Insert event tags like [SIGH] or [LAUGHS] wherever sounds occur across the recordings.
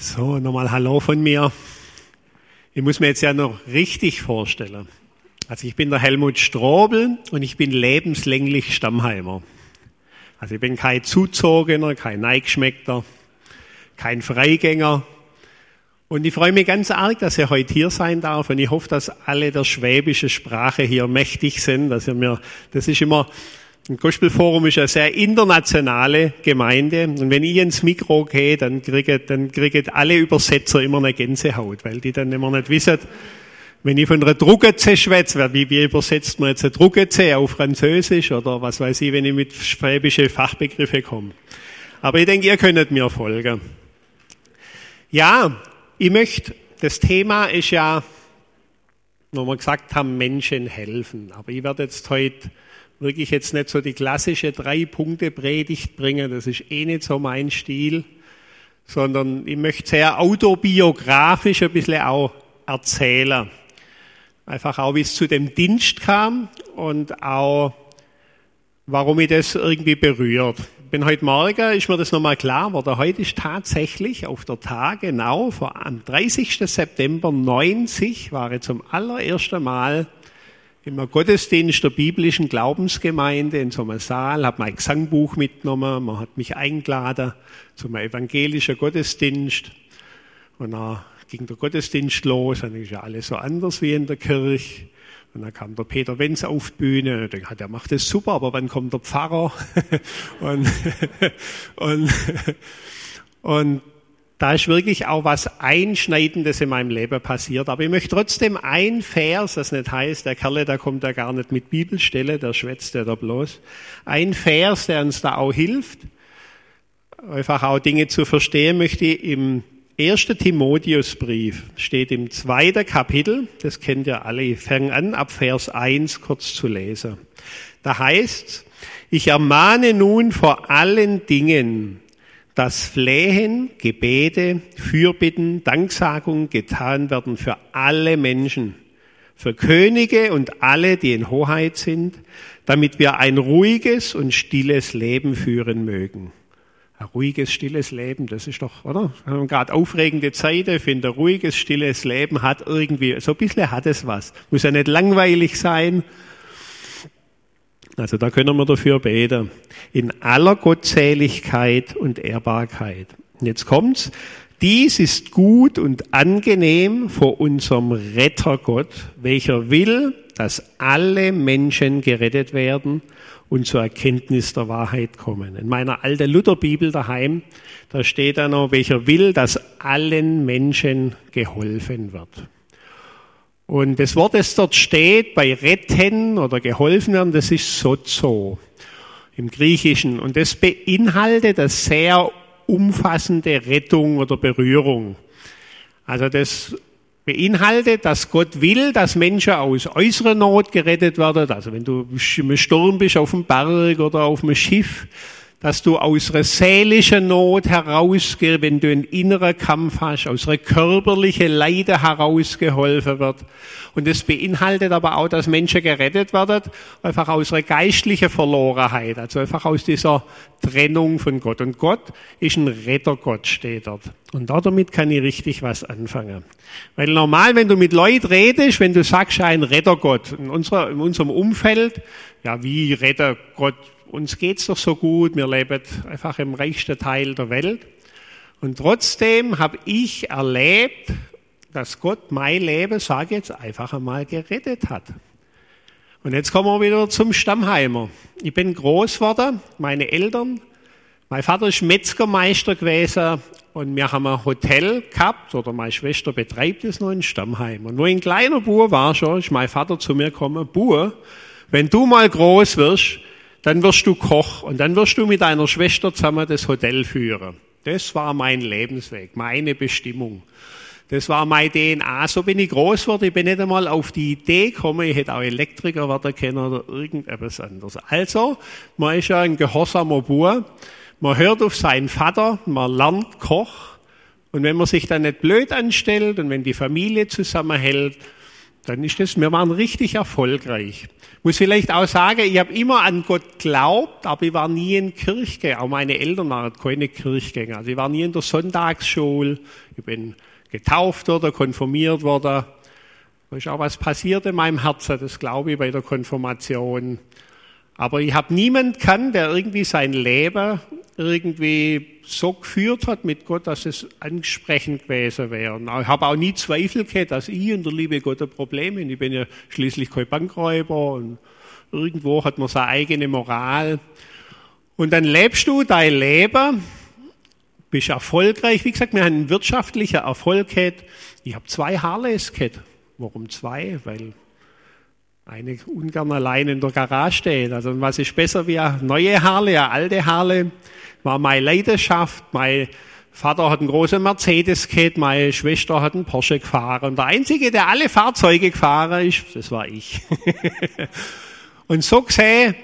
So, nochmal Hallo von mir. Ich muss mir jetzt ja noch richtig vorstellen. Also ich bin der Helmut Strobel und ich bin lebenslänglich Stammheimer. Also ich bin kein Zuzogener, kein Neigeschmeckter, kein Freigänger. Und ich freue mich ganz arg, dass ihr heute hier sein darf und ich hoffe, dass alle der schwäbischen Sprache hier mächtig sind, dass ihr mir, das ist immer, ein Gospelforum ist eine sehr internationale Gemeinde. Und wenn ich ins Mikro gehe, dann kriegen, dann kriegen alle Übersetzer immer eine Gänsehaut, weil die dann immer nicht wissen, wenn ich von einer Druckerze schwätze, wie, wie übersetzt man jetzt eine Druckerze auf Französisch oder was weiß ich, wenn ich mit schwäbischen Fachbegriffe komme. Aber ich denke, ihr könntet mir folgen. Ja, ich möchte, das Thema ist ja, wo wir gesagt haben, Menschen helfen. Aber ich werde jetzt heute wirklich jetzt nicht so die klassische Drei-Punkte-Predigt bringen, das ist eh nicht so mein Stil, sondern ich möchte sehr autobiografisch ein bisschen auch erzählen. Einfach auch, wie es zu dem Dienst kam und auch, warum mich das irgendwie berührt. Ich bin heute Morgen, ist mir das nochmal klar geworden, heute ist tatsächlich auf der Tag genau, vor, am 30. September 90 war ich zum allerersten Mal im Gottesdienst der biblischen Glaubensgemeinde in so einem Saal, habe mein Gesangbuch mitgenommen, man hat mich eingeladen zum evangelischen Gottesdienst und dann ging der Gottesdienst los, dann ist ja alles so anders wie in der Kirche. Und dann kam der Peter Wenz auf die Bühne, und dachte, der macht das super, aber wann kommt der Pfarrer? [LAUGHS] [LAUGHS] und, und, und da ist wirklich auch was Einschneidendes in meinem Leben passiert. Aber ich möchte trotzdem ein Vers, das nicht heißt, der Kerle, da kommt ja gar nicht mit Bibelstelle, der schwätzt ja da bloß. Ein Vers, der uns da auch hilft, einfach auch Dinge zu verstehen, möchte ich im ersten Timotheusbrief, steht im zweiten Kapitel, das kennt ihr alle, ich fange an, ab Vers 1 kurz zu lesen. Da heißt, ich ermahne nun vor allen Dingen, dass Flehen, Gebete, Fürbitten, Danksagung getan werden für alle Menschen, für Könige und alle, die in Hoheit sind, damit wir ein ruhiges und stilles Leben führen mögen. Ein ruhiges, stilles Leben, das ist doch, oder? Wir haben gerade aufregende Zeiten, ich finde, ein ruhiges, stilles Leben hat irgendwie, so ein bisschen hat es was. Muss ja nicht langweilig sein, also da können wir dafür beten. In aller Gottseligkeit und Ehrbarkeit. Und jetzt kommt's. Dies ist gut und angenehm vor unserem Retter Gott, welcher will, dass alle Menschen gerettet werden und zur Erkenntnis der Wahrheit kommen. In meiner alten Lutherbibel daheim, da steht da noch, welcher will, dass allen Menschen geholfen wird. Und das Wort, das dort steht, bei retten oder geholfen werden, das ist sozo im Griechischen. Und das beinhaltet eine sehr umfassende Rettung oder Berührung. Also das beinhaltet, dass Gott will, dass Menschen aus äußerer Not gerettet werden. Also wenn du im Sturm bist auf dem Berg oder auf dem Schiff, dass du aus einer seelischen Not herausgehst, wenn du einen inneren Kampf hast, aus einer körperlichen Leide herausgeholfen wird. Und das beinhaltet aber auch, dass Menschen gerettet werden, einfach aus einer geistlichen Verlorenheit, also einfach aus dieser Trennung von Gott. Und Gott ist ein Rettergott, steht dort. Und damit kann ich richtig was anfangen. Weil normal, wenn du mit Leuten redest, wenn du sagst, ein Rettergott, in, unserer, in unserem Umfeld, ja, wie Rettergott, uns geht's doch so gut, wir leben einfach im reichsten Teil der Welt. Und trotzdem habe ich erlebt, dass Gott mein Leben, sage jetzt, einfach einmal gerettet hat. Und jetzt kommen wir wieder zum Stammheimer. Ich bin groß geworden, meine Eltern, mein Vater ist Metzgermeister gewesen und wir haben ein Hotel gehabt, oder meine Schwester betreibt es noch in Stammheim. Und ich ein kleiner Bub war schon, ist mein Vater zu mir gekommen, Bub, wenn du mal groß wirst, dann wirst du Koch und dann wirst du mit deiner Schwester zusammen das Hotel führen. Das war mein Lebensweg, meine Bestimmung. Das war meine DNA. So bin ich groß geworden. Ich bin nicht einmal auf die Idee gekommen, ich hätte auch Elektriker werden können oder irgendetwas anderes. Also, man ist ja ein gehorsamer Bub. Man hört auf seinen Vater, man lernt Koch. Und wenn man sich dann nicht blöd anstellt und wenn die Familie zusammenhält, dann ist das, wir waren richtig erfolgreich. Ich muss vielleicht auch sagen, ich habe immer an Gott geglaubt, aber ich war nie in Kirchgänger. Auch meine Eltern waren keine Kirchgänger. Also ich war nie in der Sonntagsschule. Ich bin getauft oder konfirmiert worden. Da ist auch was passiert in meinem Herzen, das glaube ich bei der Konfirmation. Aber ich habe niemand kann, der irgendwie sein Leben irgendwie so geführt hat mit Gott, dass es ansprechend gewesen wäre. Ich habe auch nie Zweifel gehabt, dass ich und der liebe Gott ein Problem bin. Ich bin ja schließlich kein Bankräuber und irgendwo hat man seine eigene Moral. Und dann lebst du dein Leben, bist erfolgreich. Wie gesagt, wir haben einen wirtschaftlichen Erfolg gehabt. Ich habe zwei Harleys gehabt. Warum zwei? Weil eine ungern allein in der Garage steht. Also was ist besser wie eine neue Harley, eine alte Harley? War meine Leidenschaft. Mein Vater hat einen großen Mercedes gehabt, meine Schwester hat einen Porsche gefahren. Und der Einzige, der alle Fahrzeuge gefahren ist, das war ich. [LAUGHS] Und so gesehen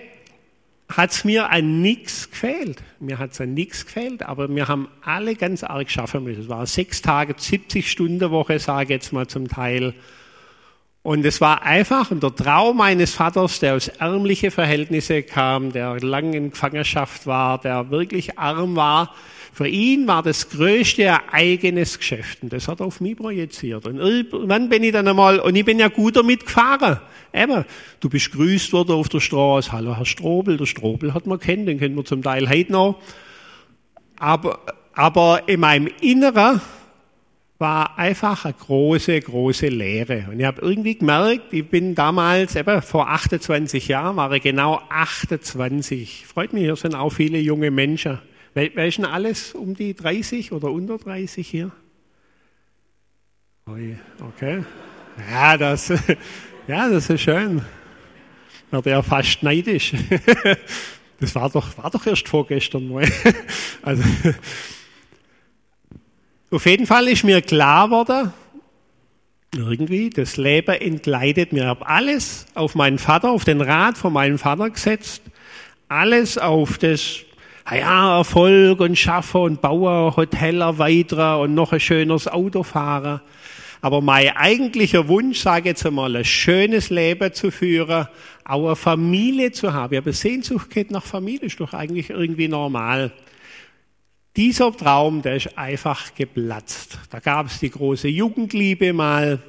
hat's mir an nichts gefehlt. Mir hat's an nichts gefehlt, aber wir haben alle ganz arg schaffen müssen. Es war sechs Tage, 70 Stunden Woche, sage ich jetzt mal zum Teil. Und es war einfach der Traum meines Vaters, der aus ärmlichen Verhältnissen kam, der lang in Gefangenschaft war, der wirklich arm war. Für ihn war das größte ein eigenes Geschäft. Und das hat er auf mich projiziert. Und irgendwann bin ich dann einmal, und ich bin ja gut damit gefahren. Eben, du bist grüßt worden auf der Straße. Hallo, Herr Strobel. Der Strobel hat man kennen, den kennen wir zum Teil heute noch. Aber, aber in meinem Inneren war einfach eine große, große Leere. Und ich habe irgendwie gemerkt, ich bin damals, eben vor 28 Jahren, war ich genau 28. Freut mich, hier sind auch viele junge Menschen. Ist denn alles um die 30 oder unter 30 hier? Okay. Ja, das, [LAUGHS] ja, das ist schön. Wird ja fast neidisch. [LAUGHS] Das war doch, war doch erst vorgestern mal. [LAUGHS] Also, auf jeden Fall ist mir klar geworden, irgendwie, das Leben entgleitet mir. Ich habe alles auf meinen Vater, auf den Rat von meinem Vater gesetzt, alles auf das, ja, Erfolg und Schaffen und Bauen, Hotel erweitern und noch ein schönes Auto fahren. Aber mein eigentlicher Wunsch, sage ich jetzt einmal, ein schönes Leben zu führen, auch eine Familie zu haben. Ich habe Sehnsucht nach Familie, ist doch eigentlich irgendwie normal. Dieser Traum, der ist einfach geplatzt. Da gab es die große Jugendliebe mal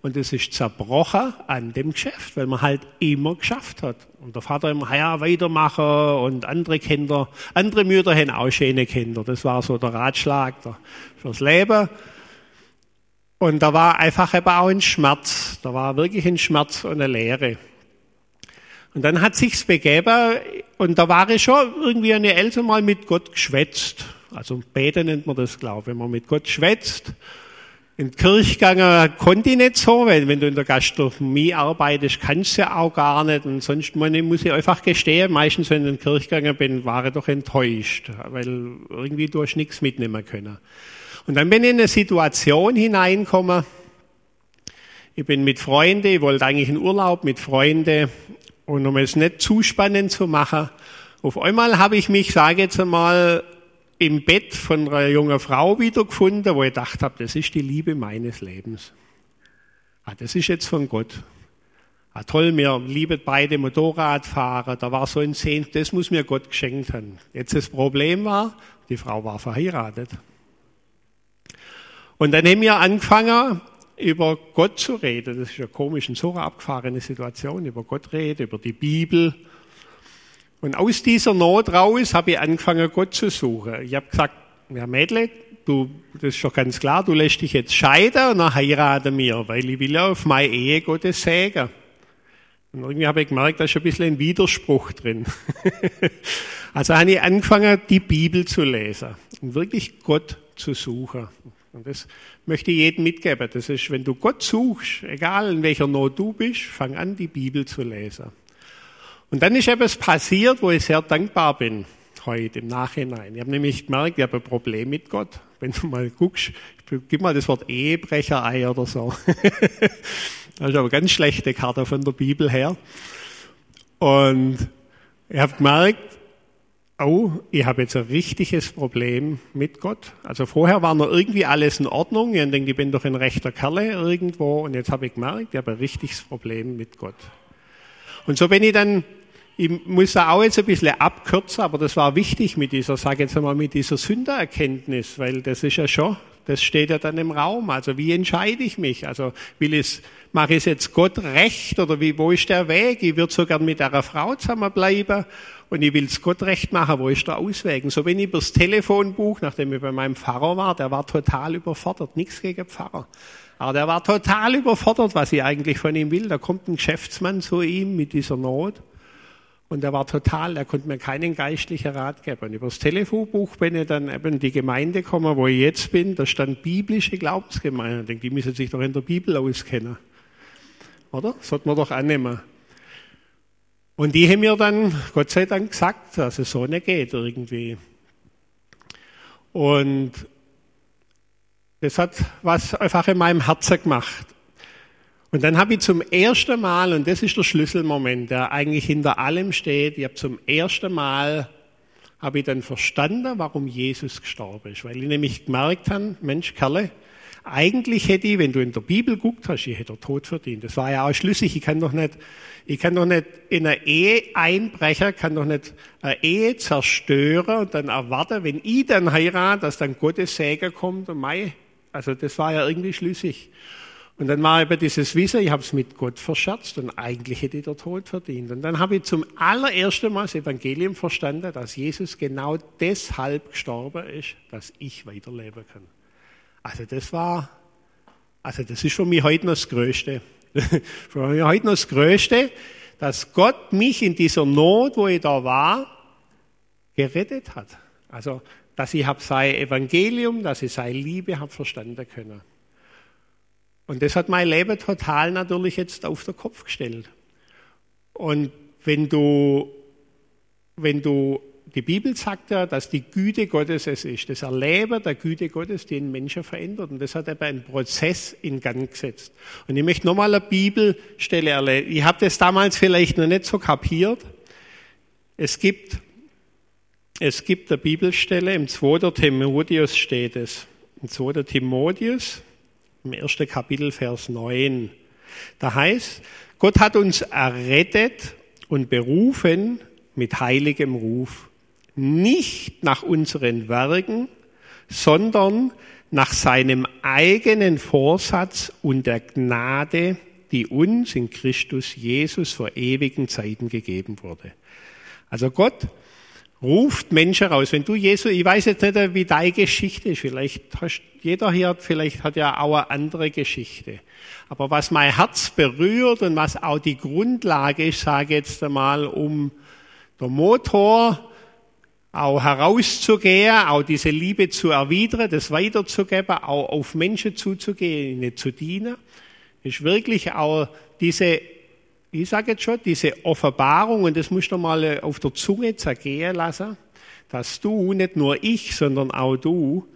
und es ist zerbrochen an dem Geschäft, weil man halt immer geschafft hat. Und der Vater immer, ja, weitermachen und andere Kinder, andere Mütter haben auch schöne Kinder. Das war so der Ratschlag fürs Leben. Und da war einfach eben auch ein Schmerz. Da war wirklich ein Schmerz und eine Leere. Und dann hat sich's begeben und da war ich schon irgendwie eine Eltern mal mit Gott geschwätzt. Also beten nennt man das, glaube ich, wenn man mit Gott schwätzt. In Kirchgänger konnte ich nicht so, weil wenn du in der Gastronomie arbeitest, kannst du ja auch gar nicht. Und sonst muss ich einfach gestehen, meistens wenn ich in Kirchgänger bin, war ich doch enttäuscht, weil irgendwie du hast nichts mitnehmen können. Und dann bin ich in eine Situation hineingekommen, ich bin mit Freunden, ich wollte eigentlich in Urlaub mit Freunden und um es nicht zu spannend zu machen, auf einmal habe ich mich, sage jetzt einmal, im Bett von einer jungen Frau wiedergefunden, wo ich gedacht habe, das ist die Liebe meines Lebens. Ah, das ist jetzt von Gott. Ah, toll, wir lieben beide Motorradfahrer. Da war so ein Sehn, das muss mir Gott geschenkt haben. Jetzt das Problem war, die Frau war verheiratet. Und dann haben wir angefangen, über Gott zu reden. Das ist ja komisch, eine so abgefahrene Situation. Über Gott reden, über die Bibel. Und aus dieser Not raus habe ich angefangen, Gott zu suchen. Ich habe gesagt, ja Mädle, du, das ist doch ganz klar, du lässt dich jetzt scheiden und dann heiraten wir, weil ich will ja auf meine Ehe Gottes sägen. Und irgendwie habe ich gemerkt, da ist ein bisschen ein Widerspruch drin. [LAUGHS] also habe ich angefangen, die Bibel zu lesen und wirklich Gott zu suchen. Und das möchte ich jedem mitgeben. Das ist, wenn du Gott suchst, egal in welcher Not du bist, fang an, die Bibel zu lesen. Und dann ist etwas passiert, wo ich sehr dankbar bin heute im Nachhinein. Ich habe nämlich gemerkt, ich habe ein Problem mit Gott. Wenn du mal guckst, gib mal das Wort Ehebrecherei oder so. [LAUGHS] das ist aber ganz schlechte Karte von der Bibel her. Und ich habe gemerkt, oh, ich habe jetzt ein richtiges Problem mit Gott. Also vorher war noch irgendwie alles in Ordnung. Ich denke, ich bin doch ein rechter Kerle irgendwo. Und jetzt habe ich gemerkt, ich habe ein richtiges Problem mit Gott. Und so bin ich dann, ich muss da auch jetzt ein bisschen abkürzen, aber das war wichtig mit dieser, sage jetzt einmal, mit dieser Sündererkenntnis, weil das ist ja schon, das steht ja dann im Raum. Also wie entscheide ich mich? Also will ich, mache ich jetzt Gott recht oder wie, wo ist der Weg? Ich würde so gern mit einer Frau zusammenbleiben und ich will es Gott recht machen, wo ist der Ausweg? Und so bin ich übers Telefonbuch, nachdem ich bei meinem Pfarrer war, der war total überfordert, nichts gegen Pfarrer. Aber der war total überfordert, was ich eigentlich von ihm will. Da kommt ein Geschäftsmann zu ihm mit dieser Not. Und er war total, er konnte mir keinen geistlichen Rat geben. Und übers Telefonbuch bin ich dann eben in die Gemeinde gekommen, wo ich jetzt bin. Da stand biblische Glaubensgemeinde. Ich denke, die müssen sich doch in der Bibel auskennen. Oder? Sollte man doch annehmen. Und die haben mir dann, Gott sei Dank, gesagt, dass es so nicht geht irgendwie. Und das hat was einfach in meinem Herzen gemacht. Und dann habe ich zum ersten Mal, und das ist der Schlüsselmoment, der eigentlich hinter allem steht, ich habe zum ersten Mal, habe ich dann verstanden, warum Jesus gestorben ist. Weil ich nämlich gemerkt habe, Mensch, Kerle, eigentlich hätte ich, wenn du in der Bibel guckt hast, ich hätte Tod verdient. Das war ja auch schlüssig. Ich kann doch nicht, ich kann doch nicht in eine Ehe einbrechen, kann doch nicht eine Ehe zerstören und dann erwarten, wenn ich dann heirate, dass dann Gottes Segen kommt und mein, also das war ja irgendwie schlüssig. Und dann war eben dieses Wissen, ich habe es mit Gott verscherzt und eigentlich hätte ich der Tod verdient. Und dann habe ich zum allerersten Mal das Evangelium verstanden, dass Jesus genau deshalb gestorben ist, dass ich weiterleben kann. Also das war, also das ist für mich heute noch das Größte. [LAUGHS] für mich heute noch das Größte, dass Gott mich in dieser Not, wo ich da war, gerettet hat. Also, dass ich habe sein Evangelium, dass ich seine Liebe habe verstanden können. Und das hat mein Leben total natürlich jetzt auf den Kopf gestellt. Und wenn du, wenn du die Bibel sagt ja, dass die Güte Gottes es ist, das Erleben der Güte Gottes, die den Menschen verändert. Und das hat aber einen Prozess in Gang gesetzt. Und ich möchte nochmal eine Bibelstelle erleben. Ich habe das damals vielleicht noch nicht so kapiert. Es gibt, es gibt eine Bibelstelle, im 2. Timotheus steht es. Im 2. Timotheus, im ersten Kapitel, Vers 9. Da heißt, Gott hat uns errettet und berufen mit heiligem Ruf nicht nach unseren Werken, sondern nach seinem eigenen Vorsatz und der Gnade, die uns in Christus Jesus vor ewigen Zeiten gegeben wurde. Also Gott ruft Menschen raus. Wenn du Jesus, ich weiß jetzt nicht, wie deine Geschichte ist, vielleicht hast, jeder hier vielleicht hat ja auch eine andere Geschichte. Aber was mein Herz berührt und was auch die Grundlage ist, sage jetzt einmal, um der Motor auch herauszugehen, auch diese Liebe zu erwidern, das weiterzugeben, auch auf Menschen zuzugehen, ihnen zu dienen, ist wirklich auch diese, ich sage jetzt schon, diese Offenbarung, und das musst du mal auf der Zunge zergehen lassen, dass du, nicht nur ich, sondern auch du,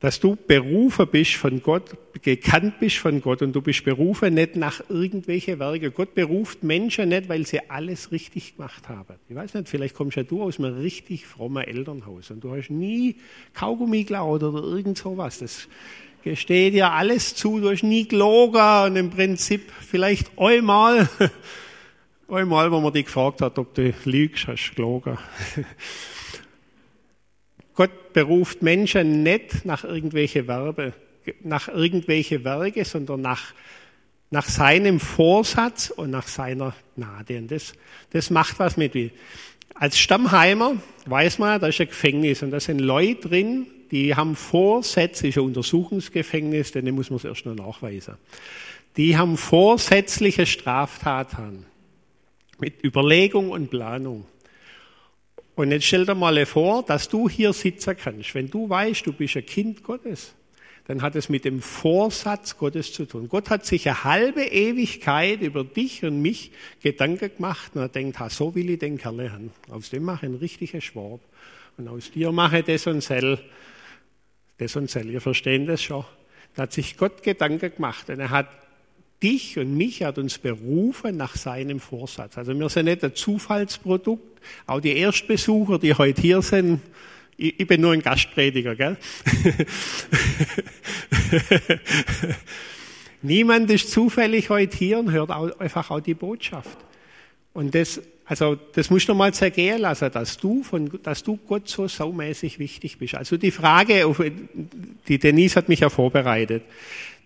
dass du berufen bist von Gott, gekannt bist von Gott und du bist berufen nicht nach irgendwelche Werke. Gott beruft Menschen nicht, weil sie alles richtig gemacht haben. Ich weiß nicht, vielleicht kommst ja du aus einem richtig frommen Elternhaus und du hast nie Kaugummi geklaut oder irgend sowas. Das gesteht dir alles zu, du hast nie gelogen und im Prinzip vielleicht einmal, [LAUGHS] einmal, wo man dich gefragt hat, ob du lügst, hast du gelogen. [LAUGHS] Gott beruft Menschen nicht nach irgendwelche Werbe, nach irgendwelche Werke, sondern nach, nach seinem Vorsatz und nach seiner Gnade. Und das, das macht was mit mir. Als Stammheimer weiß man, da ist ein Gefängnis und da sind Leute drin, die haben Vorsätze, ist ein Untersuchungsgefängnis, denn muss man es erst noch nachweisen. Die haben vorsätzliche Straftaten mit Überlegung und Planung. Und jetzt stell dir mal vor, dass du hier sitzen kannst. Wenn du weißt, du bist ein Kind Gottes, dann hat es mit dem Vorsatz Gottes zu tun. Gott hat sich eine halbe Ewigkeit über dich und mich Gedanken gemacht und er denkt, ha, so will ich den Kerl haben. Aus dem mache ich einen richtigen Schwab. Und aus dir mache ich das und sel. Das und sel. Ihr versteht das schon. Da hat sich Gott Gedanken gemacht und er hat dich und mich hat uns berufen nach seinem Vorsatz. Also wir sind nicht ein Zufallsprodukt. Auch die Erstbesucher, die heute hier sind, ich, ich bin nur ein Gastprediger, gell? [LAUGHS] Niemand ist zufällig heute hier und hört auch, einfach auch die Botschaft. Und das, also, das musst du mal zergehen lassen, dass du von, dass du Gott so saumäßig wichtig bist. Also die Frage, die Denise hat mich ja vorbereitet.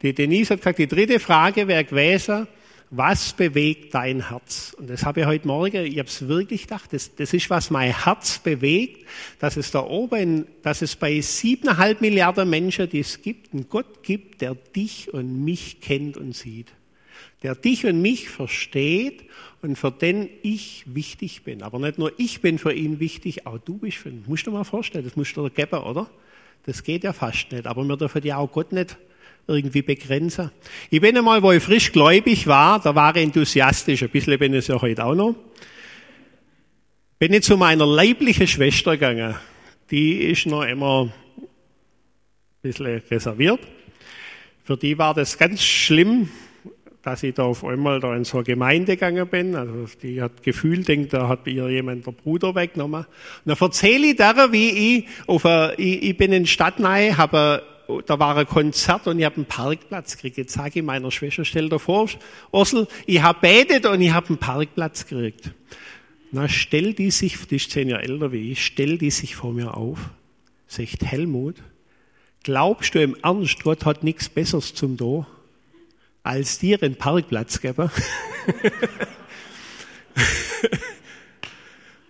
Die Denise hat gesagt, die dritte Frage wäre gewesen, was bewegt dein Herz? Und das habe ich heute Morgen, ich habe es wirklich gedacht, das, das ist, was mein Herz bewegt, dass es da oben, dass es bei siebeneinhalb Milliarden Menschen, die es gibt, einen Gott gibt, der dich und mich kennt und sieht. Der dich und mich versteht und für den ich wichtig bin. Aber nicht nur ich bin für ihn wichtig, auch du bist für ihn. Musst du dir mal vorstellen, das musst du dir geben, oder? Das geht ja fast nicht. Aber wir dürfen ja auch Gott nicht irgendwie begrenzen. Ich bin einmal, wo ich frisch gläubig war, da war ich enthusiastisch, ein bisschen bin ich ja heute auch noch, bin ich zu meiner leiblichen Schwester gegangen. Die ist noch immer ein bisschen reserviert. Für die war das ganz schlimm, dass ich da auf einmal da in so eine Gemeinde gegangen bin. Also die hat Gefühl, denkt, da hat ihr jemand der Bruder weggenommen. Und dann erzähle ich der, wie ich auf eine, ich, ich bin in Stadtnei, habe da war ein Konzert und ich habe einen Parkplatz gekriegt. Jetzt sage ich meiner Schwester, stell dir vor, Ursel, ich habe betet und ich habe einen Parkplatz gekriegt. Na, stell die sich, die ist zehn Jahre älter wie ich, stell die sich vor mir auf. Sagt Helmut, glaubst du im Ernst, Gott hat nichts Besseres zum Do, als dir einen Parkplatz geben?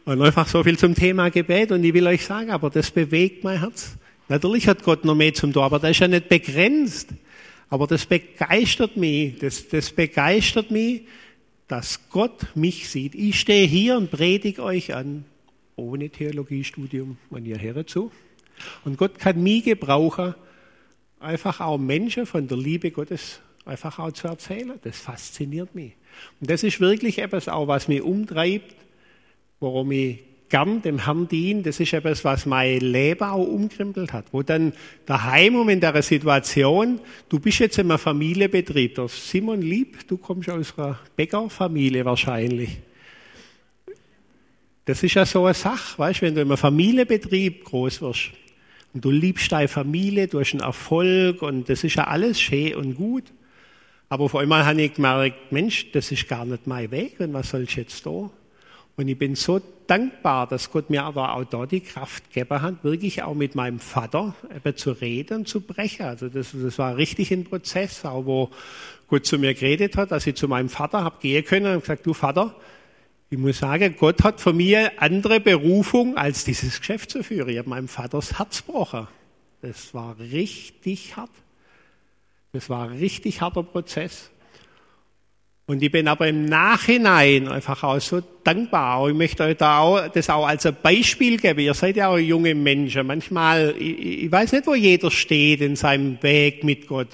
und einfach so viel zum Thema Gebet und ich will euch sagen, aber das bewegt mein Herz. Natürlich hat Gott noch mehr zum tun, aber das ist ja nicht begrenzt. Aber das begeistert mich, das, das begeistert mich, dass Gott mich sieht. Ich stehe hier und predige euch an, ohne Theologiestudium, man ihr höre zu. Und Gott kann mich gebrauchen, einfach auch Menschen von der Liebe Gottes einfach auch zu erzählen. Das fasziniert mich. Und das ist wirklich etwas auch, was mich umtreibt, warum ich gern dem Herrn dienen, das ist etwas, was mein Leben auch umkrempelt hat. Wo dann daheim um in der Situation, du bist jetzt in einem Familienbetrieb, der Simon Lieb, du kommst aus einer Bäckerfamilie wahrscheinlich. Das ist ja so eine Sache, weißt, wenn du in einem Familienbetrieb groß wirst und du liebst deine Familie, du hast einen Erfolg und das ist ja alles schön und gut. Aber auf einmal habe ich gemerkt, Mensch, das ist gar nicht mein Weg und was soll ich jetzt da? Und ich bin so dankbar, dass Gott mir aber auch da die Kraft gegeben hat, wirklich auch mit meinem Vater eben zu reden, zu brechen. Also das, das war richtig ein Prozess, auch wo Gott zu mir geredet hat, dass ich zu meinem Vater habe gehen können und gesagt, du Vater, ich muss sagen, Gott hat von mir andere Berufung, als dieses Geschäft zu führen. Ich habe meinem Vater das Herz gebrochen. Das war richtig hart. Das war ein richtig harter Prozess. Und ich bin aber im Nachhinein einfach auch so dankbar. Ich möchte euch da auch, das auch als ein Beispiel geben. Ihr seid ja auch junge Menschen. Manchmal, ich, ich weiß nicht, wo jeder steht in seinem Weg mit Gott.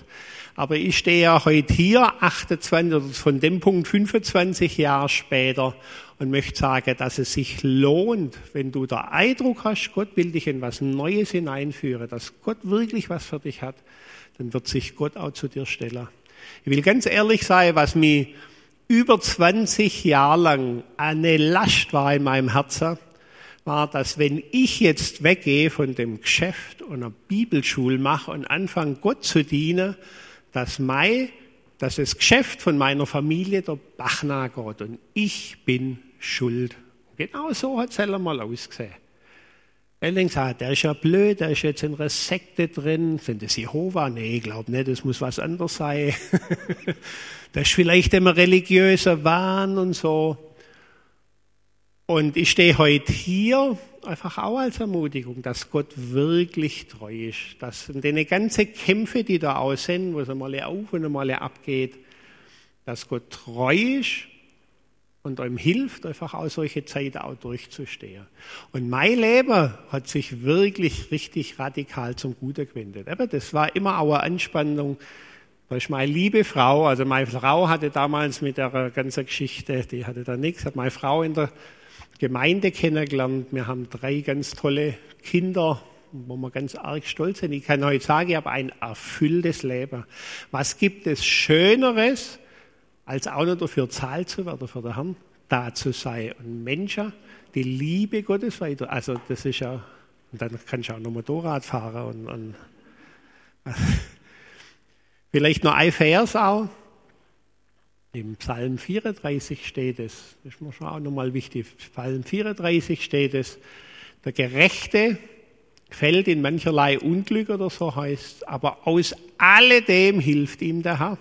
Aber ich stehe ja heute hier, 28 oder von dem Punkt 25 Jahre später und möchte sagen, dass es sich lohnt, wenn du der Eindruck hast, Gott will dich in was Neues hineinführen, dass Gott wirklich was für dich hat, dann wird sich Gott auch zu dir stellen. Ich will ganz ehrlich sein, was mir über 20 Jahre lang eine Last war in meinem Herzen, war, dass wenn ich jetzt weggehe von dem Geschäft und eine Bibelschule mache und anfange Gott zu dienen, dass mein, dass das Geschäft von meiner Familie der Bach geht und ich bin schuld. Genau so hat es mal ausgesehen. Elling sagt, der ist ja blöd, der ist jetzt in einer Sekte drin. Sind das Jehova? Nee, ich glaube nicht, das muss was anderes sein. [LAUGHS] das ist vielleicht immer religiöser Wahn und so. Und ich stehe heute hier einfach auch als Ermutigung, dass Gott wirklich treu ist. Dass in den ganzen Kämpfe, die da aus sind, wo es einmal auf und einmal abgeht, dass Gott treu ist und einem hilft, einfach auch solche Zeit auch durchzustehen. Und mein Leben hat sich wirklich richtig radikal zum Gute gewendet. Aber das war immer auch eine Anspannung. Da ist meine liebe Frau, also meine Frau hatte damals mit der ganzen Geschichte, die hatte da nichts, hat meine Frau in der Gemeinde kennengelernt. Wir haben drei ganz tolle Kinder, wo wir ganz arg stolz sind. Ich kann heute sagen, ich habe ein erfülltes Leben. Was gibt es Schöneres, als auch noch dafür zahlt zu werden, für den Herrn da zu sein und Menschen die Liebe Gottes weiter. Also das ist ja, und dann kannst du auch noch Motorrad fahren und, und [LAUGHS] vielleicht noch ein Vers auch. Im Psalm 34 steht es, das ist mir schon auch nochmal wichtig, Psalm 34 steht es, der Gerechte fällt in mancherlei Unglück oder so heißt, aber aus alledem hilft ihm der Herr.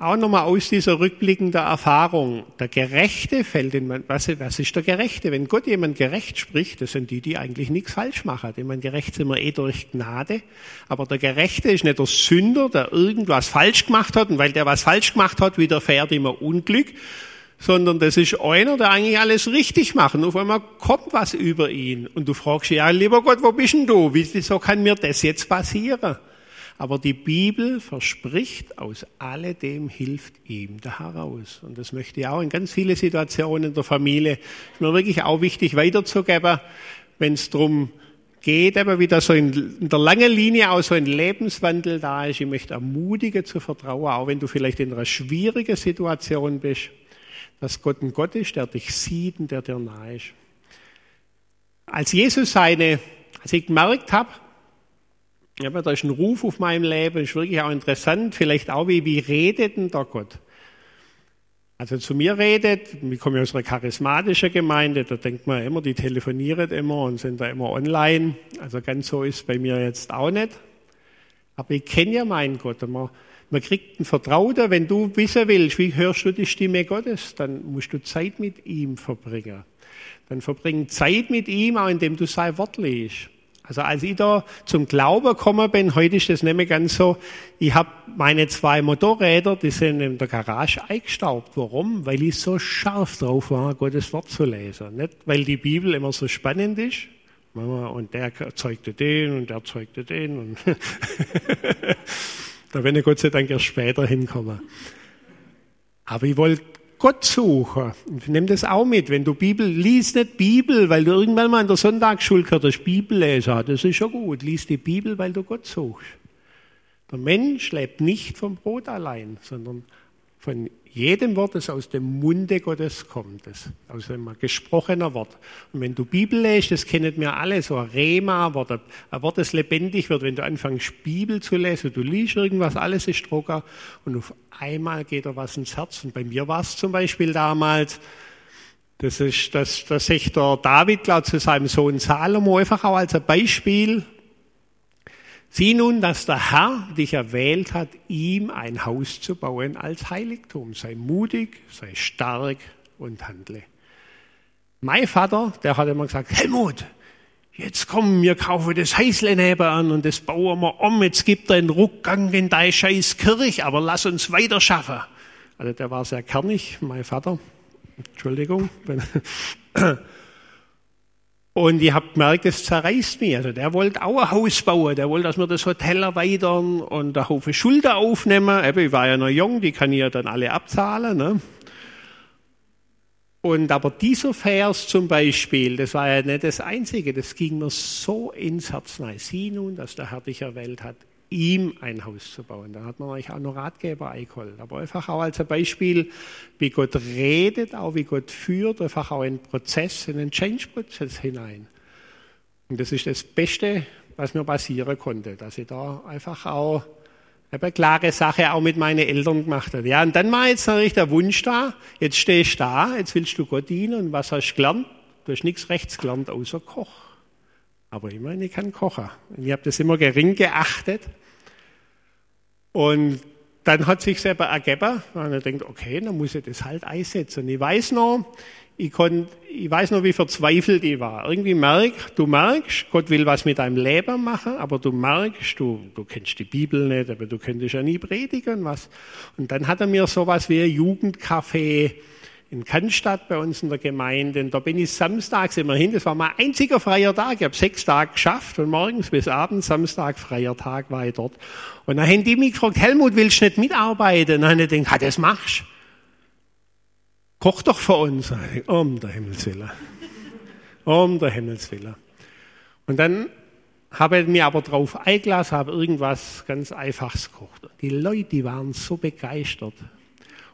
Auch nochmal aus dieser rückblickenden Erfahrung. Der Gerechte fällt in, was, was ist der Gerechte? Wenn Gott jemand gerecht spricht, das sind die, die eigentlich nichts falsch machen. Ich meine, gerecht sind wir eh durch Gnade. Aber der Gerechte ist nicht der Sünder, der irgendwas falsch gemacht hat. Und weil der was falsch gemacht hat, widerfährt immer Unglück. Sondern das ist einer, der eigentlich alles richtig macht. Und auf einmal kommt was über ihn. Und du fragst, ja, lieber Gott, wo bist denn du? Wieso kann mir das jetzt passieren? Aber die Bibel verspricht, aus alledem hilft ihm da heraus. Und das möchte ich auch in ganz viele Situationen der Familie, ist mir wirklich auch wichtig weiterzugeben, wenn es darum geht, aber wieder so in, in, der langen Linie auch so ein Lebenswandel da ist. Ich möchte ermutigen zu vertrauen, auch wenn du vielleicht in einer schwierigen Situation bist, dass Gott ein Gott ist, der dich sieht und der dir nahe ist. Als Jesus seine, als ich gemerkt habe, ja, da ist ein Ruf auf meinem Leben, ist wirklich auch interessant, vielleicht auch, wie, wie redet denn der Gott? Also zu mir redet, ich komme aus einer charismatischen Gemeinde, da denkt man immer, die telefonieren immer und sind da immer online. Also ganz so ist bei mir jetzt auch nicht. Aber ich kenne ja meinen Gott. man, man kriegt einen Vertrauten, wenn du wissen willst, wie hörst du die Stimme Gottes, dann musst du Zeit mit ihm verbringen. Dann verbring Zeit mit ihm, auch indem du sein Wort liest. Also als ich da zum Glauben gekommen bin, heute ist das nicht mehr ganz so, ich habe meine zwei Motorräder, die sind in der Garage eingestaubt. Warum? Weil ich so scharf drauf war, Gottes Wort zu lesen. Nicht, weil die Bibel immer so spannend ist. Und der zeugte den und der zeugte den. Und [LAUGHS] da bin ich Gott sei Dank erst später hinkommen. Aber ich wollte Gott suchen. Nimm das auch mit. Wenn du Bibel liest, nicht Bibel, weil du irgendwann mal in der Sonntagsschule gehört hast, Bibel lesen. Das ist schon gut. Lies die Bibel, weil du Gott suchst. Der Mensch lebt nicht vom Brot allein, sondern von jedem Wort, das aus dem Munde Gottes kommt, das aus einem gesprochenen Wort. Und wenn du Bibel liest, das kennen wir alle, so ein Rema-Wort, ein Wort, das lebendig wird, wenn du anfängst, Bibel zu lesen, du liest irgendwas, alles ist Drucker und auf einmal geht da was ins Herz. Und bei mir war es zum Beispiel damals, das ist, das, das sagt der David, glaub, zu seinem Sohn Salomo, einfach auch als ein Beispiel, Sieh nun, dass der Herr dich erwählt hat, ihm ein Haus zu bauen als Heiligtum. Sei mutig, sei stark und handle. Mein Vater, der hat immer gesagt, Helmut, jetzt komm, wir kaufen das Häusle nebenan und das bauen wir um. Jetzt gibt er einen Rückgang in deine scheiß Kirche, aber lass uns weiter schaffen. Also der war sehr kernig, mein Vater. Entschuldigung. Und ich habe gemerkt, es zerreißt mich. Also der wollte auch ein Haus bauen, der wollte, dass wir das Hotel erweitern und einen Haufen Schulden aufnehmen. Eben, ich war ja noch jung, die kann ich ja dann alle abzahlen. Ne? Und aber dieser Vers zum Beispiel, das war ja nicht das Einzige, das ging mir so ins Herz rein. Sieh nun, dass der Herr dich erwählt hat, ihm ein Haus zu bauen. Da hat man euch auch noch Ratgeber eingeholt. Aber einfach auch als ein Beispiel, wie Gott redet, auch wie Gott führt, einfach auch in Prozess, in einen Change-Prozess hinein. Und das ist das Beste, was mir passieren konnte, dass ich da einfach auch eine klare Sache auch mit meinen Eltern gemacht habe. Ja, und dann war jetzt natürlich der Wunsch da, jetzt stehst du da, jetzt willst du Gott dienen und was hast du gelernt? Du hast nichts rechts gelernt, außer Koch. Aber ich meine, ich kann kochen. Und ich habe das immer gering geachtet. Und dann hat sich selber ergeben, und ich denkt, okay, dann muss ich das halt einsetzen. Und ich weiß noch, ich, konnt, ich weiß noch, wie verzweifelt ich war. Irgendwie merk, du merkst, Gott will was mit deinem Leben machen, aber du merkst, du, du kennst die Bibel nicht, aber du könntest ja nie predigen was. Und dann hat er mir sowas wie ein Jugendcafé in Cannstatt bei uns in der Gemeinde. Und da bin ich samstags immer hin. Das war mein einziger freier Tag. Ich habe sechs Tage geschafft und morgens bis abends, Samstag, freier Tag war ich dort. Und dann haben die mich gefragt, Helmut, willst du nicht mitarbeiten? Und dann habe ich gedacht, ah, das machst Koch doch für uns. Um der Himmelswille. Um der Himmelswille. Und dann habe ich mir aber drauf eingelassen, habe irgendwas ganz Einfaches gekocht. Die Leute, die waren so begeistert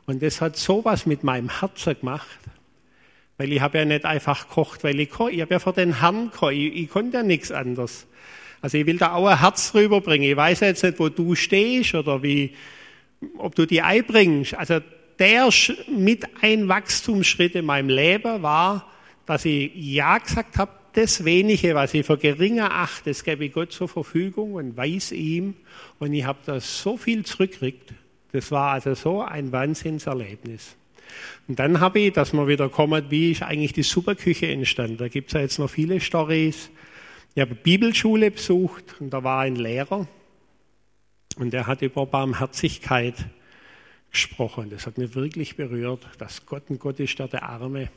Und das hat sowas mit meinem Herzen gemacht. Weil ich habe ja nicht einfach gekocht, weil ich koche. Ich habe ja für den Herrn gekocht. Ich, ich konnte ja nichts anderes. Also ich will da auch ein Herz rüberbringen. Ich weiß jetzt nicht, wo du stehst oder wie, ob du die einbringst. Also der mit ein Wachstumsschritt in meinem Leben war, dass ich Ja gesagt habe, das wenige, was ich für geringer achte, das gebe ich Gott zur Verfügung und weiß ihm. Und ich habe da so viel zurückgekriegt. Das war also so ein Wahnsinnserlebnis. Und dann habe ich, dass man wieder kommt, wie ist eigentlich die Superküche entstanden. Da gibt es ja jetzt noch viele Stories. Ich habe Bibelschule besucht und da war ein Lehrer und der hat über Barmherzigkeit gesprochen. Das hat mich wirklich berührt, dass Gott ein Gott ist, der der Arme.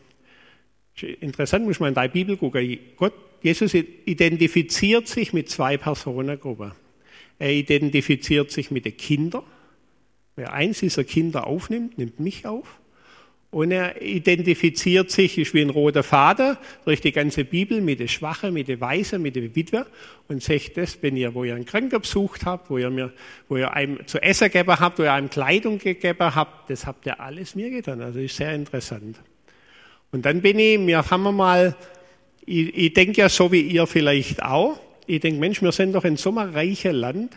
Interessant muss man in deine Bibel gucken. Gott, Jesus identifiziert sich mit zwei Personengruppen. Er identifiziert sich mit den Kindern. Wer eins dieser Kinder aufnimmt, nimmt mich auf. Und er identifiziert sich, ist wie ein roter Faden durch die ganze Bibel mit den Schwachen, mit den Weisen, mit den Witwer und sagt das, wenn ihr, wo ihr einen Kranken besucht habt, wo ihr mir, wo ihr einem zu essen gegeben habt, wo ihr einem Kleidung gegeben habt, das habt ihr alles mir getan. Also ist sehr interessant. Und dann bin ich, wir haben wir mal, ich, ich denke ja so wie ihr vielleicht auch, ich denke, Mensch, wir sind doch in so einem reichen Land,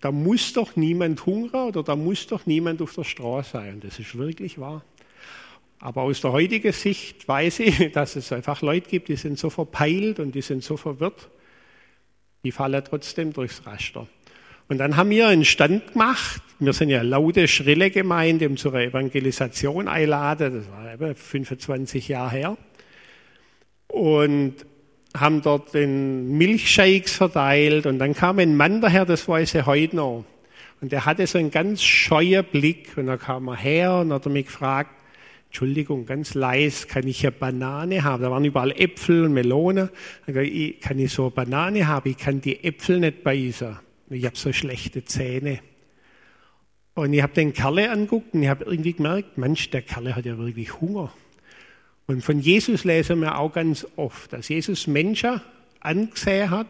da muss doch niemand hungern oder da muss doch niemand auf der Straße sein. Und das ist wirklich wahr. Aber aus der heutigen Sicht weiß ich, [LAUGHS] dass es einfach Leute gibt, die sind so verpeilt und die sind so verwirrt, die fallen trotzdem durchs Raster. Und dann haben wir einen Stand gemacht. Wir sind ja laute, schrille Gemeinde, um zur Evangelisation einladen. Das war eben 25 Jahre her. Und haben dort den Milchshakes verteilt. Und dann kam ein Mann daher, das weiß ich heute noch. Und der hatte so einen ganz scheuen Blick. Und da kam er her und hat mich gefragt, Entschuldigung, ganz leise, kann ich eine Banane haben? Da waren überall Äpfel und Melone. Ich, kann ich so eine Banane haben? Ich kann die Äpfel nicht beißen. Ich habe so schlechte Zähne. Und ich habe den Kerle anguckt und ich habe irgendwie gemerkt, Mensch, der Kerle hat ja wirklich Hunger. Und von Jesus lesen wir auch ganz oft, dass Jesus Menschen angesehen hat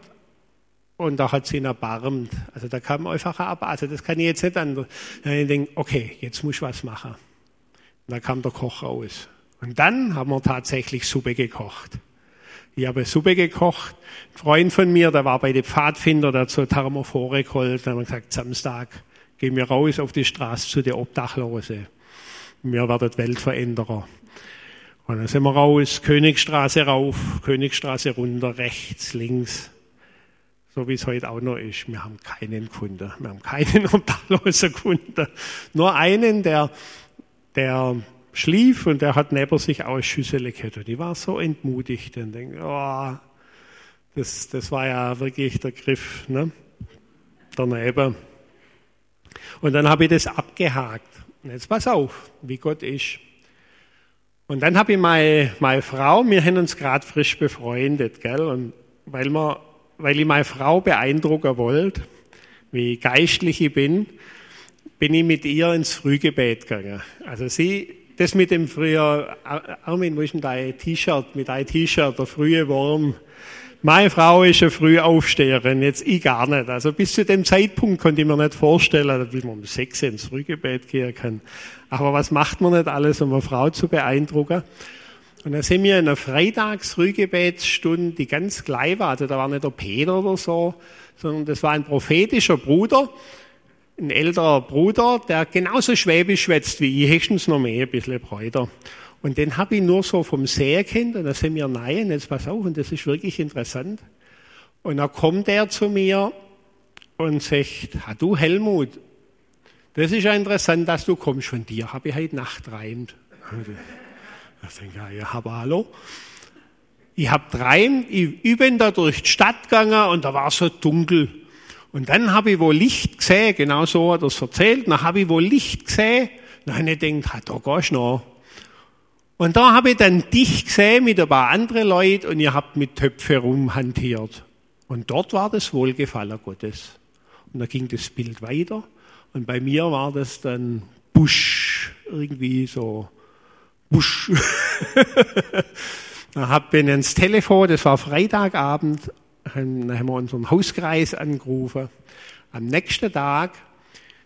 und da hat sie ihn erbarmt. Also da kam einfach ab. Also das kann ich jetzt nicht anders. Dann ich denke, okay, jetzt muss ich was machen. Und dann kam der Koch raus. Und dann haben wir tatsächlich Suppe gekocht. Ich habe Suppe gekocht. Ein Freund von mir, der war bei den Pfadfinder, der hat so Thermophore geholt. Dann haben wir gesagt, Samstag gehen wir raus auf die Straße zu den Obdachlosen. Wir werden Weltveränderer. Und dann sind wir raus, Königstraße rauf, Königstraße runter, rechts, links. So wie es heute auch noch ist. Wir haben keinen gefunden. Wir haben keinen [LAUGHS] Obdachlosen gefunden. Nur einen, der der schlief und der hat neben sich auch Schüssel gehabt. Und ich war so entmutigt und denke, oh, das, das war ja wirklich der Griff ne? daneben. Und dann habe ich das abgehakt. Und jetzt pass auf, wie Gott ist. Und dann habe ich meine, meine Frau, wir haben uns gerade frisch befreundet, gell? Und weil, wir, weil ich meine Frau beeindrucken wollte, wie geistlich ich bin, bin ich mit ihr ins Frühgebet gegangen. Also sie, das mit dem früher, Armin, wo ist denn dein T-Shirt, mit deinem T-Shirt, der frühe Wurm. Meine Frau ist eine Frühaufsteherin, jetzt ich gar nicht. Also bis zu dem Zeitpunkt konnte ich mir nicht vorstellen, wie man um sechs ins Frühgebet gehen kann. Aber was macht man nicht alles, um eine Frau zu beeindrucken? Und da sind wir in einer Freitagsfrühgebetsstunde, die ganz klein war. Also da war nicht der Peter oder so, sondern das war ein prophetischer Bruder, ein älterer Bruder, der genauso schwäbisch schwätzt wie ich, höchstens noch mehr, ein bisschen breiter. Und den habe ich nur so vom Sehen kennt und da sind wir nein, jetzt pass auf, und das ist wirklich interessant. Und dann kommt er zu mir und sagt, ha, du Helmut, das ist ja interessant, dass du kommst von dir, habe ich heute Nacht träumt. [LAUGHS] Ich denke, ja, aber hallo. Ich habe träumt, ich bin da durch die Stadt gegangen und da war so dunkel. Und dann habe ich wohl Licht gesehen, genau so hat er es erzählt, dann habe ich wohl Licht gesehen, dann habe ich gedacht, da gehst du noch. Und da habe ich dann dich gesehen mit ein paar anderen Leuten und ihr habt mit Töpfe rumhantiert. Und dort war das Wohlgefallen Gottes. Und da ging das Bild weiter. Und bei mir war das dann Busch, irgendwie so Busch. [LAUGHS] da hab ich ins Telefon, das war Freitagabend, dann haben wir unseren Hauskreis angerufen. Am nächsten Tag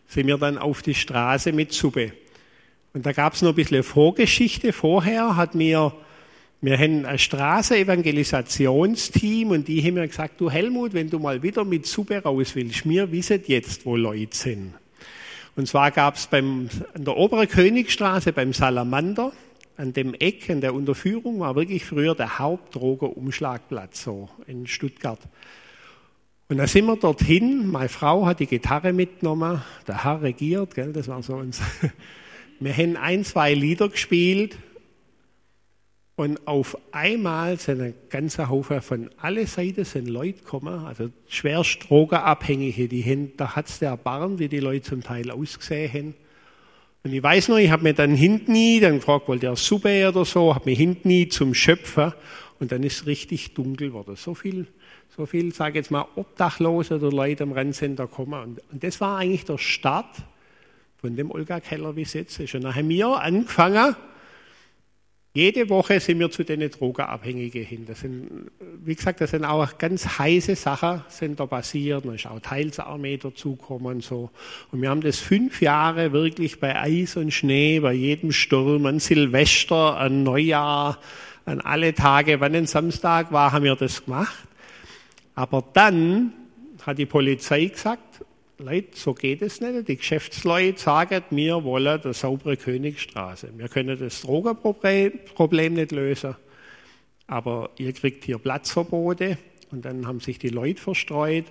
sind wir dann auf die Straße mit Suppe. Und da gab es noch ein bisschen Vorgeschichte. Vorher hat mir, wir haben ein Straße-Evangelisationsteam und die haben mir gesagt, du Helmut, wenn du mal wieder mit Suppe raus willst, wir wissen jetzt, wo Leute sind. Und zwar gab es an der oberen Königstraße beim Salamander, an dem Eck, an der Unterführung, war wirklich früher der Hauptdrogerumschlagplatz so in Stuttgart. Und da sind wir dorthin, meine Frau hat die Gitarre mitgenommen, der Herr regiert, gell, das war so uns. Wir haben ein, zwei Lieder gespielt und auf einmal sind ein ganzer Haufen von alle Seiten sind Leute gekommen, also schwerst Drogenabhängige, die haben, da hat's der Barn, wie die Leute zum Teil ausgesehen haben. Und ich weiß noch, ich habe mir dann hinten nie, dann gefragt, wollte er Suppe oder so, habe mich hinten nie zum Schöpfer und dann ist es richtig dunkel geworden. So viel, so viel, sage jetzt mal, Obdachlose oder Leute am Renncenter kommen. Und, und das war eigentlich der Start von dem Olga Keller, wie es jetzt ist. Und dann haben wir angefangen, jede Woche sind wir zu den Drogenabhängigen hin. Das sind, wie gesagt, das sind auch ganz heiße Sachen, sind da passiert. Da ist auch Teilsarmee dazugekommen und so. Und wir haben das fünf Jahre wirklich bei Eis und Schnee, bei jedem Sturm, an Silvester, an Neujahr, an alle Tage, wann ein Samstag war, haben wir das gemacht. Aber dann hat die Polizei gesagt, Leute, so geht es nicht. Die Geschäftsleute sagen, wir wollen eine saubere Königstraße. Wir können das Drogenproblem nicht lösen, aber ihr kriegt hier Platzverbote. Und dann haben sich die Leute verstreut.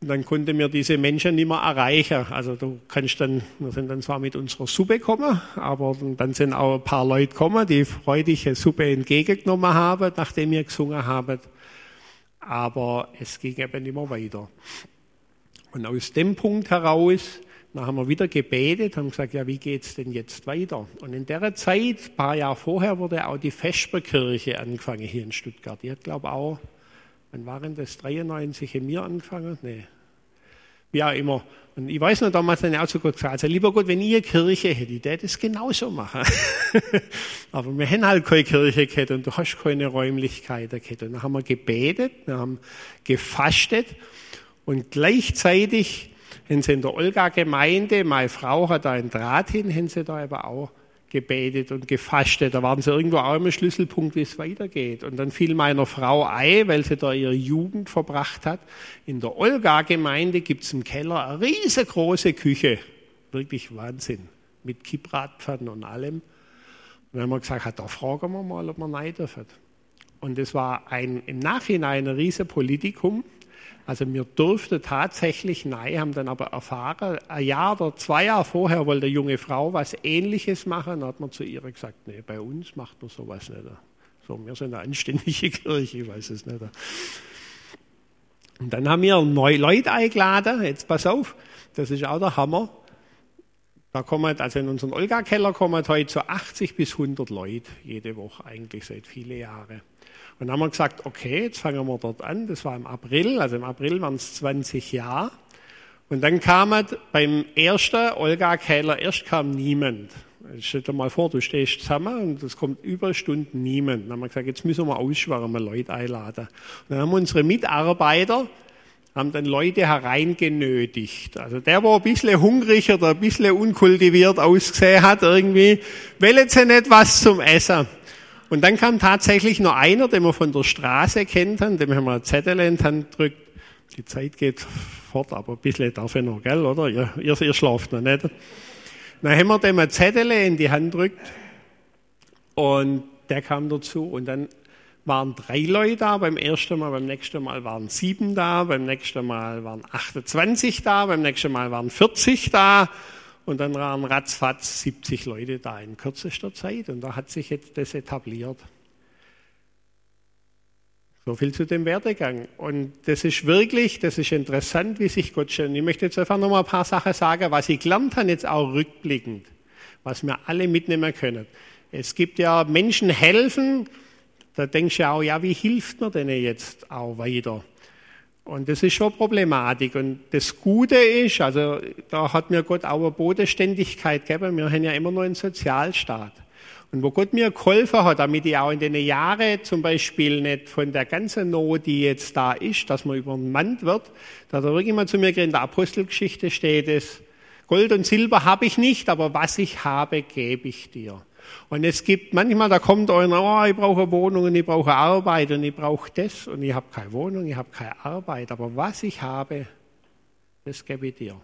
Und dann konnten wir diese Menschen nicht mehr erreichen. Also du kannst dann, wir sind dann zwar mit unserer Suppe gekommen, aber dann sind auch ein paar Leute gekommen, die freudige Suppe entgegengenommen haben, nachdem wir gesungen haben. Aber es ging eben nicht mehr weiter. Und aus dem Punkt heraus, dann haben wir wieder gebetet, haben gesagt, ja, wie geht's denn jetzt weiter? Und in der Zeit, ein paar Jahre vorher, wurde auch die Vesperkirche angefangen hier in Stuttgart. Hat, glaube auch, wann waren das, 93 in mir angefangen? Nee. Wie auch immer. Und ich weiß noch, damals dann auch zu Gott gesagt, also lieber Gott, wenn ihr Kirche hättet, der das genauso machen. [LAUGHS] Aber wir haben halt keine Kirche gehabt und du hast keine Räumlichkeiten gehabt. Und dann haben wir gebetet, wir haben gefastet und gleichzeitig haben sie in der Olga-Gemeinde, meine Frau hat da einen Draht hin, haben sie da aber auch gebetet und gefastet. Da waren sie irgendwo auch im Schlüsselpunkt, wie es weitergeht. Und dann fiel meiner Frau ein, weil sie da ihre Jugend verbracht hat. In der Olga-Gemeinde gibt es im Keller eine riesengroße Küche. Wirklich Wahnsinn. Mit Kippradpfannen und allem. Und dann haben wir gesagt, da fragen wir mal, ob wir rein dürfen. Und es war ein, im Nachhinein ein riesen Politikum. Also wir durften tatsächlich, nein, haben dann aber erfahren, ein Jahr oder zwei Jahre vorher wollte eine junge Frau was Ähnliches machen, dann hat man zu ihr gesagt, nee, bei uns macht man sowas nicht. So, wir sind eine anständige [LAUGHS] Kirche, ich weiß es nicht. Und dann haben wir neue Leute eingeladen, jetzt pass auf, das ist auch der Hammer. Da kommen, also in unseren Olga-Keller kommen heute so 80 bis 100 Leute jede Woche, eigentlich seit vielen Jahren. Und dann haben wir gesagt, okay, jetzt fangen wir dort an. Das war im April, also im April waren es 20 Jahre. Und dann kam beim ersten Olga Keller, erst kam niemand. Stell dir mal vor, du stehst zusammen und es kommt über Stunden niemand. Dann haben wir gesagt, jetzt müssen wir ausschwärmen, Leute einladen. Und dann haben unsere Mitarbeiter haben dann Leute hereingenötigt. Also der, wo ein bisschen hungrig oder ein bisschen unkultiviert ausgesehen hat irgendwie, will jetzt nicht was zum Essen. Und dann kam tatsächlich nur einer, den wir von der Straße kennt haben, dem haben wir ein Zettel in die Hand gedrückt. Die Zeit geht fort, aber ein bisschen darf ich noch, gell, oder? Ihr, ihr, ihr schlaft noch nicht. Dann haben wir dem ein Zettel in die Hand gedrückt und der kam dazu und dann waren drei Leute da beim ersten Mal, beim nächsten Mal waren sieben da, beim nächsten Mal waren 28 da, beim nächsten Mal waren 40 da und dann waren ratzfatz 70 Leute da in kürzester Zeit und da hat sich jetzt das etabliert. So viel zu dem Werdegang. Und das ist wirklich, das ist interessant, wie sich Gott stellt. Ich möchte jetzt einfach noch mal ein paar Sachen sagen, was ich gelernt habe, jetzt auch rückblickend, was wir alle mitnehmen können. Es gibt ja Menschen helfen, da denkst du auch, ja, wie hilft man denen jetzt auch weiter? Und das ist schon Problematik. Und das Gute ist, also da hat mir Gott auch eine Bodenständigkeit gegeben. Wir haben ja immer noch einen Sozialstaat. Und wo Gott mir geholfen hat, damit ich auch in den Jahren zum Beispiel nicht von der ganzen Not, die jetzt da ist, dass man übermannt wird, da hat er wirklich mal zu mir gesagt, in der Apostelgeschichte steht es, Gold und Silber habe ich nicht, aber was ich habe, gebe ich dir. Und es gibt manchmal, da kommt einer, oh, ich brauche Wohnung und ich brauche Arbeit und ich brauche das und ich habe keine Wohnung, ich habe keine Arbeit, aber was ich habe, das gebe ich dir.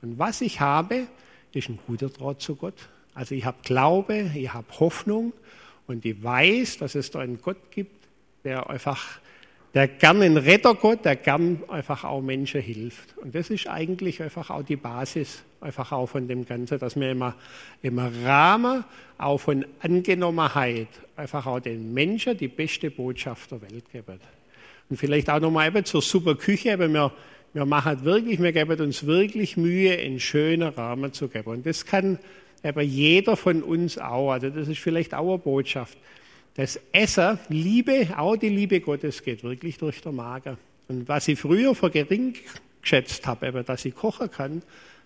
Und was ich habe, ist ein guter Draht zu Gott. Also ich habe Glaube, ich habe Hoffnung und ich weiß, dass es da einen Gott gibt, der einfach der gern ein Rettergott, der gern einfach auch Menschen hilft. Und das ist eigentlich einfach auch die Basis, einfach auch von dem Ganzen, dass wir immer im Rahmen auch von Angenommenheit einfach auch den Menschen die beste Botschaft der Welt geben. Und vielleicht auch nochmal eben zur super Küche, aber wir, wir machen wirklich, wir geben uns wirklich Mühe, einen schönen Rahmen zu geben. Und das kann aber jeder von uns auch. Also das ist vielleicht auch eine Botschaft. Das Essen, Liebe, auch die Liebe Gottes geht wirklich durch den Magen. Und was ich früher für gering geschätzt habe, aber dass ich kochen kann,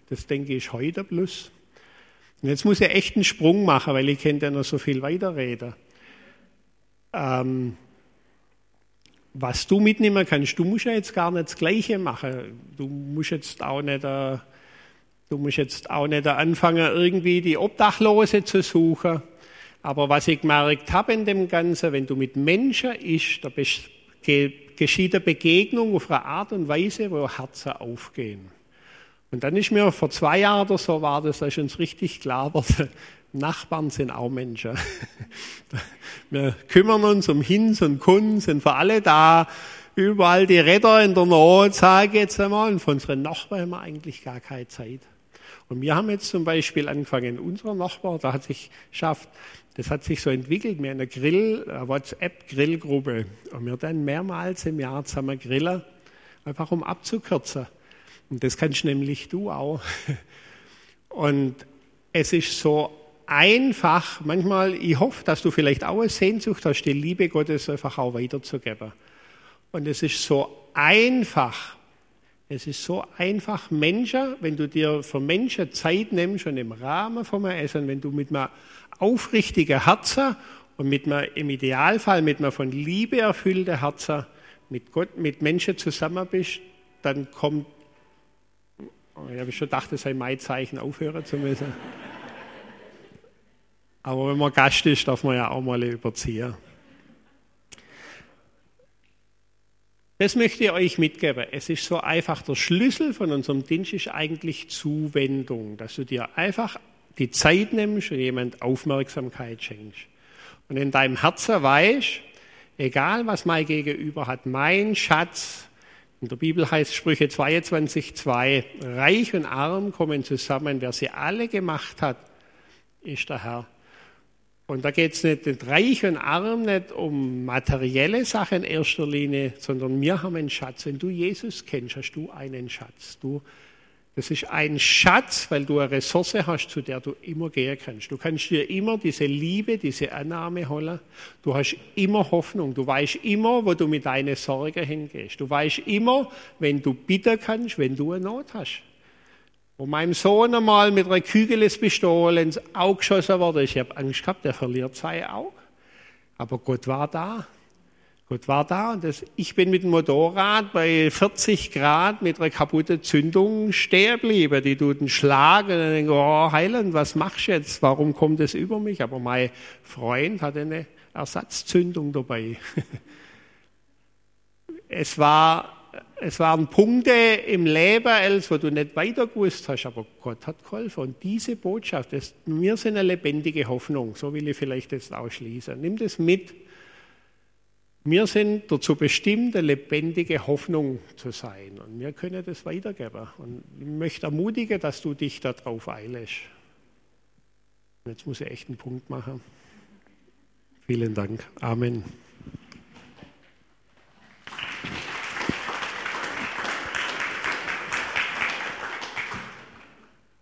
das denke ich heute plus. Und jetzt muss ich echt einen Sprung machen, weil ich könnte ja noch so viel weiterreden. Ähm, was du mitnehmen kannst, du musst ja jetzt gar nicht das Gleiche machen. Du musst jetzt auch nicht, äh, du musst jetzt auch nicht anfangen, irgendwie die Obdachlose zu suchen. Aber was ich gemerkt habe in dem Ganzen, wenn du mit Menschen isch, da geschieht eine Begegnung auf eine Art und Weise, wo Herzen aufgehen. Und dann ist mir vor zwei Jahren oder so war das, da ist uns richtig klar geworden, [LAUGHS] Nachbarn sind auch Menschen. [LAUGHS] Wir kümmern uns um Hinz und Kunz, sind für alle da, überall die Retter in der Not, sage jetzt einmal, und für unsere Nachbarn haben wir eigentlich gar keine Zeit. Und wir haben jetzt zum Beispiel angefangen, unser Nachbar, da hat sich geschafft, das hat sich so entwickelt, wir eine Grill, eine WhatsApp-Grillgruppe. Und wir dann mehrmals im Jahr zusammen grillen, einfach um abzukürzen. Und das kannst nämlich du auch. [LAUGHS] Und es ist so einfach, manchmal, ich hoffe, dass du vielleicht auch eine Sehnsucht hast, die Liebe Gottes einfach auch weiterzugeben. Und es ist so einfach, es ist so einfach, Menschen, wenn du dir für Menschen Zeit nimmst und im Rahmen von einem Essen, wenn du mit einem aufrichtigen Herzen und mit einem, im Idealfall mit einem von Liebe erfüllten Herzen mit Gott, mit Menschen zusammen bist, dann kommt, oh, ich habe schon gedacht, das sei mein Zeichen, aufhören zu müssen. Aber wenn man Gast ist, darf man ja auch mal überziehen. Das möchte ich euch mitgeben. Es ist so einfach, der Schlüssel von unserem Dienst ist eigentlich Zuwendung, dass du dir einfach die Zeit nimmst und jemand Aufmerksamkeit schenkst. Und in deinem Herzen weißt, egal was mein Gegenüber hat, mein Schatz, in der Bibel heißt Sprüche 22,2, reich und arm kommen zusammen, wer sie alle gemacht hat, ist der Herr. Und da geht es nicht, nicht reich und arm, nicht um materielle Sachen in erster Linie, sondern wir haben einen Schatz. Wenn du Jesus kennst, hast du einen Schatz. Du, das ist ein Schatz, weil du eine Ressource hast, zu der du immer gehen kannst. Du kannst dir immer diese Liebe, diese Annahme holen. Du hast immer Hoffnung. Du weißt immer, wo du mit deinen Sorgen hingehst. Du weißt immer, wenn du bitten kannst, wenn du eine Not hast. Wo meinem Sohn einmal mit einer Kügelespistole ins Auge geschossen wurde, ich habe Angst gehabt, der verliert sein Auge. Aber Gott war da. Gott war da und das, ich bin mit dem Motorrad bei 40 Grad mit einer kaputten Zündung stehen geblieben. Die tut einen Schlag und dann denke ich, oh Heiland, was machst du jetzt? Warum kommt das über mich? Aber mein Freund hatte eine Ersatzzündung dabei. [LAUGHS] es war es waren Punkte im Leben, Els, wo du nicht weiter gewusst hast, aber Gott hat geholfen. Und diese Botschaft, das, wir sind eine lebendige Hoffnung, so will ich vielleicht jetzt ausschließen. Nimm das mit. Wir sind dazu bestimmt, eine lebendige Hoffnung zu sein. Und wir können das weitergeben. Und ich möchte ermutigen, dass du dich darauf eilest. Jetzt muss ich echt einen Punkt machen. Vielen Dank. Amen.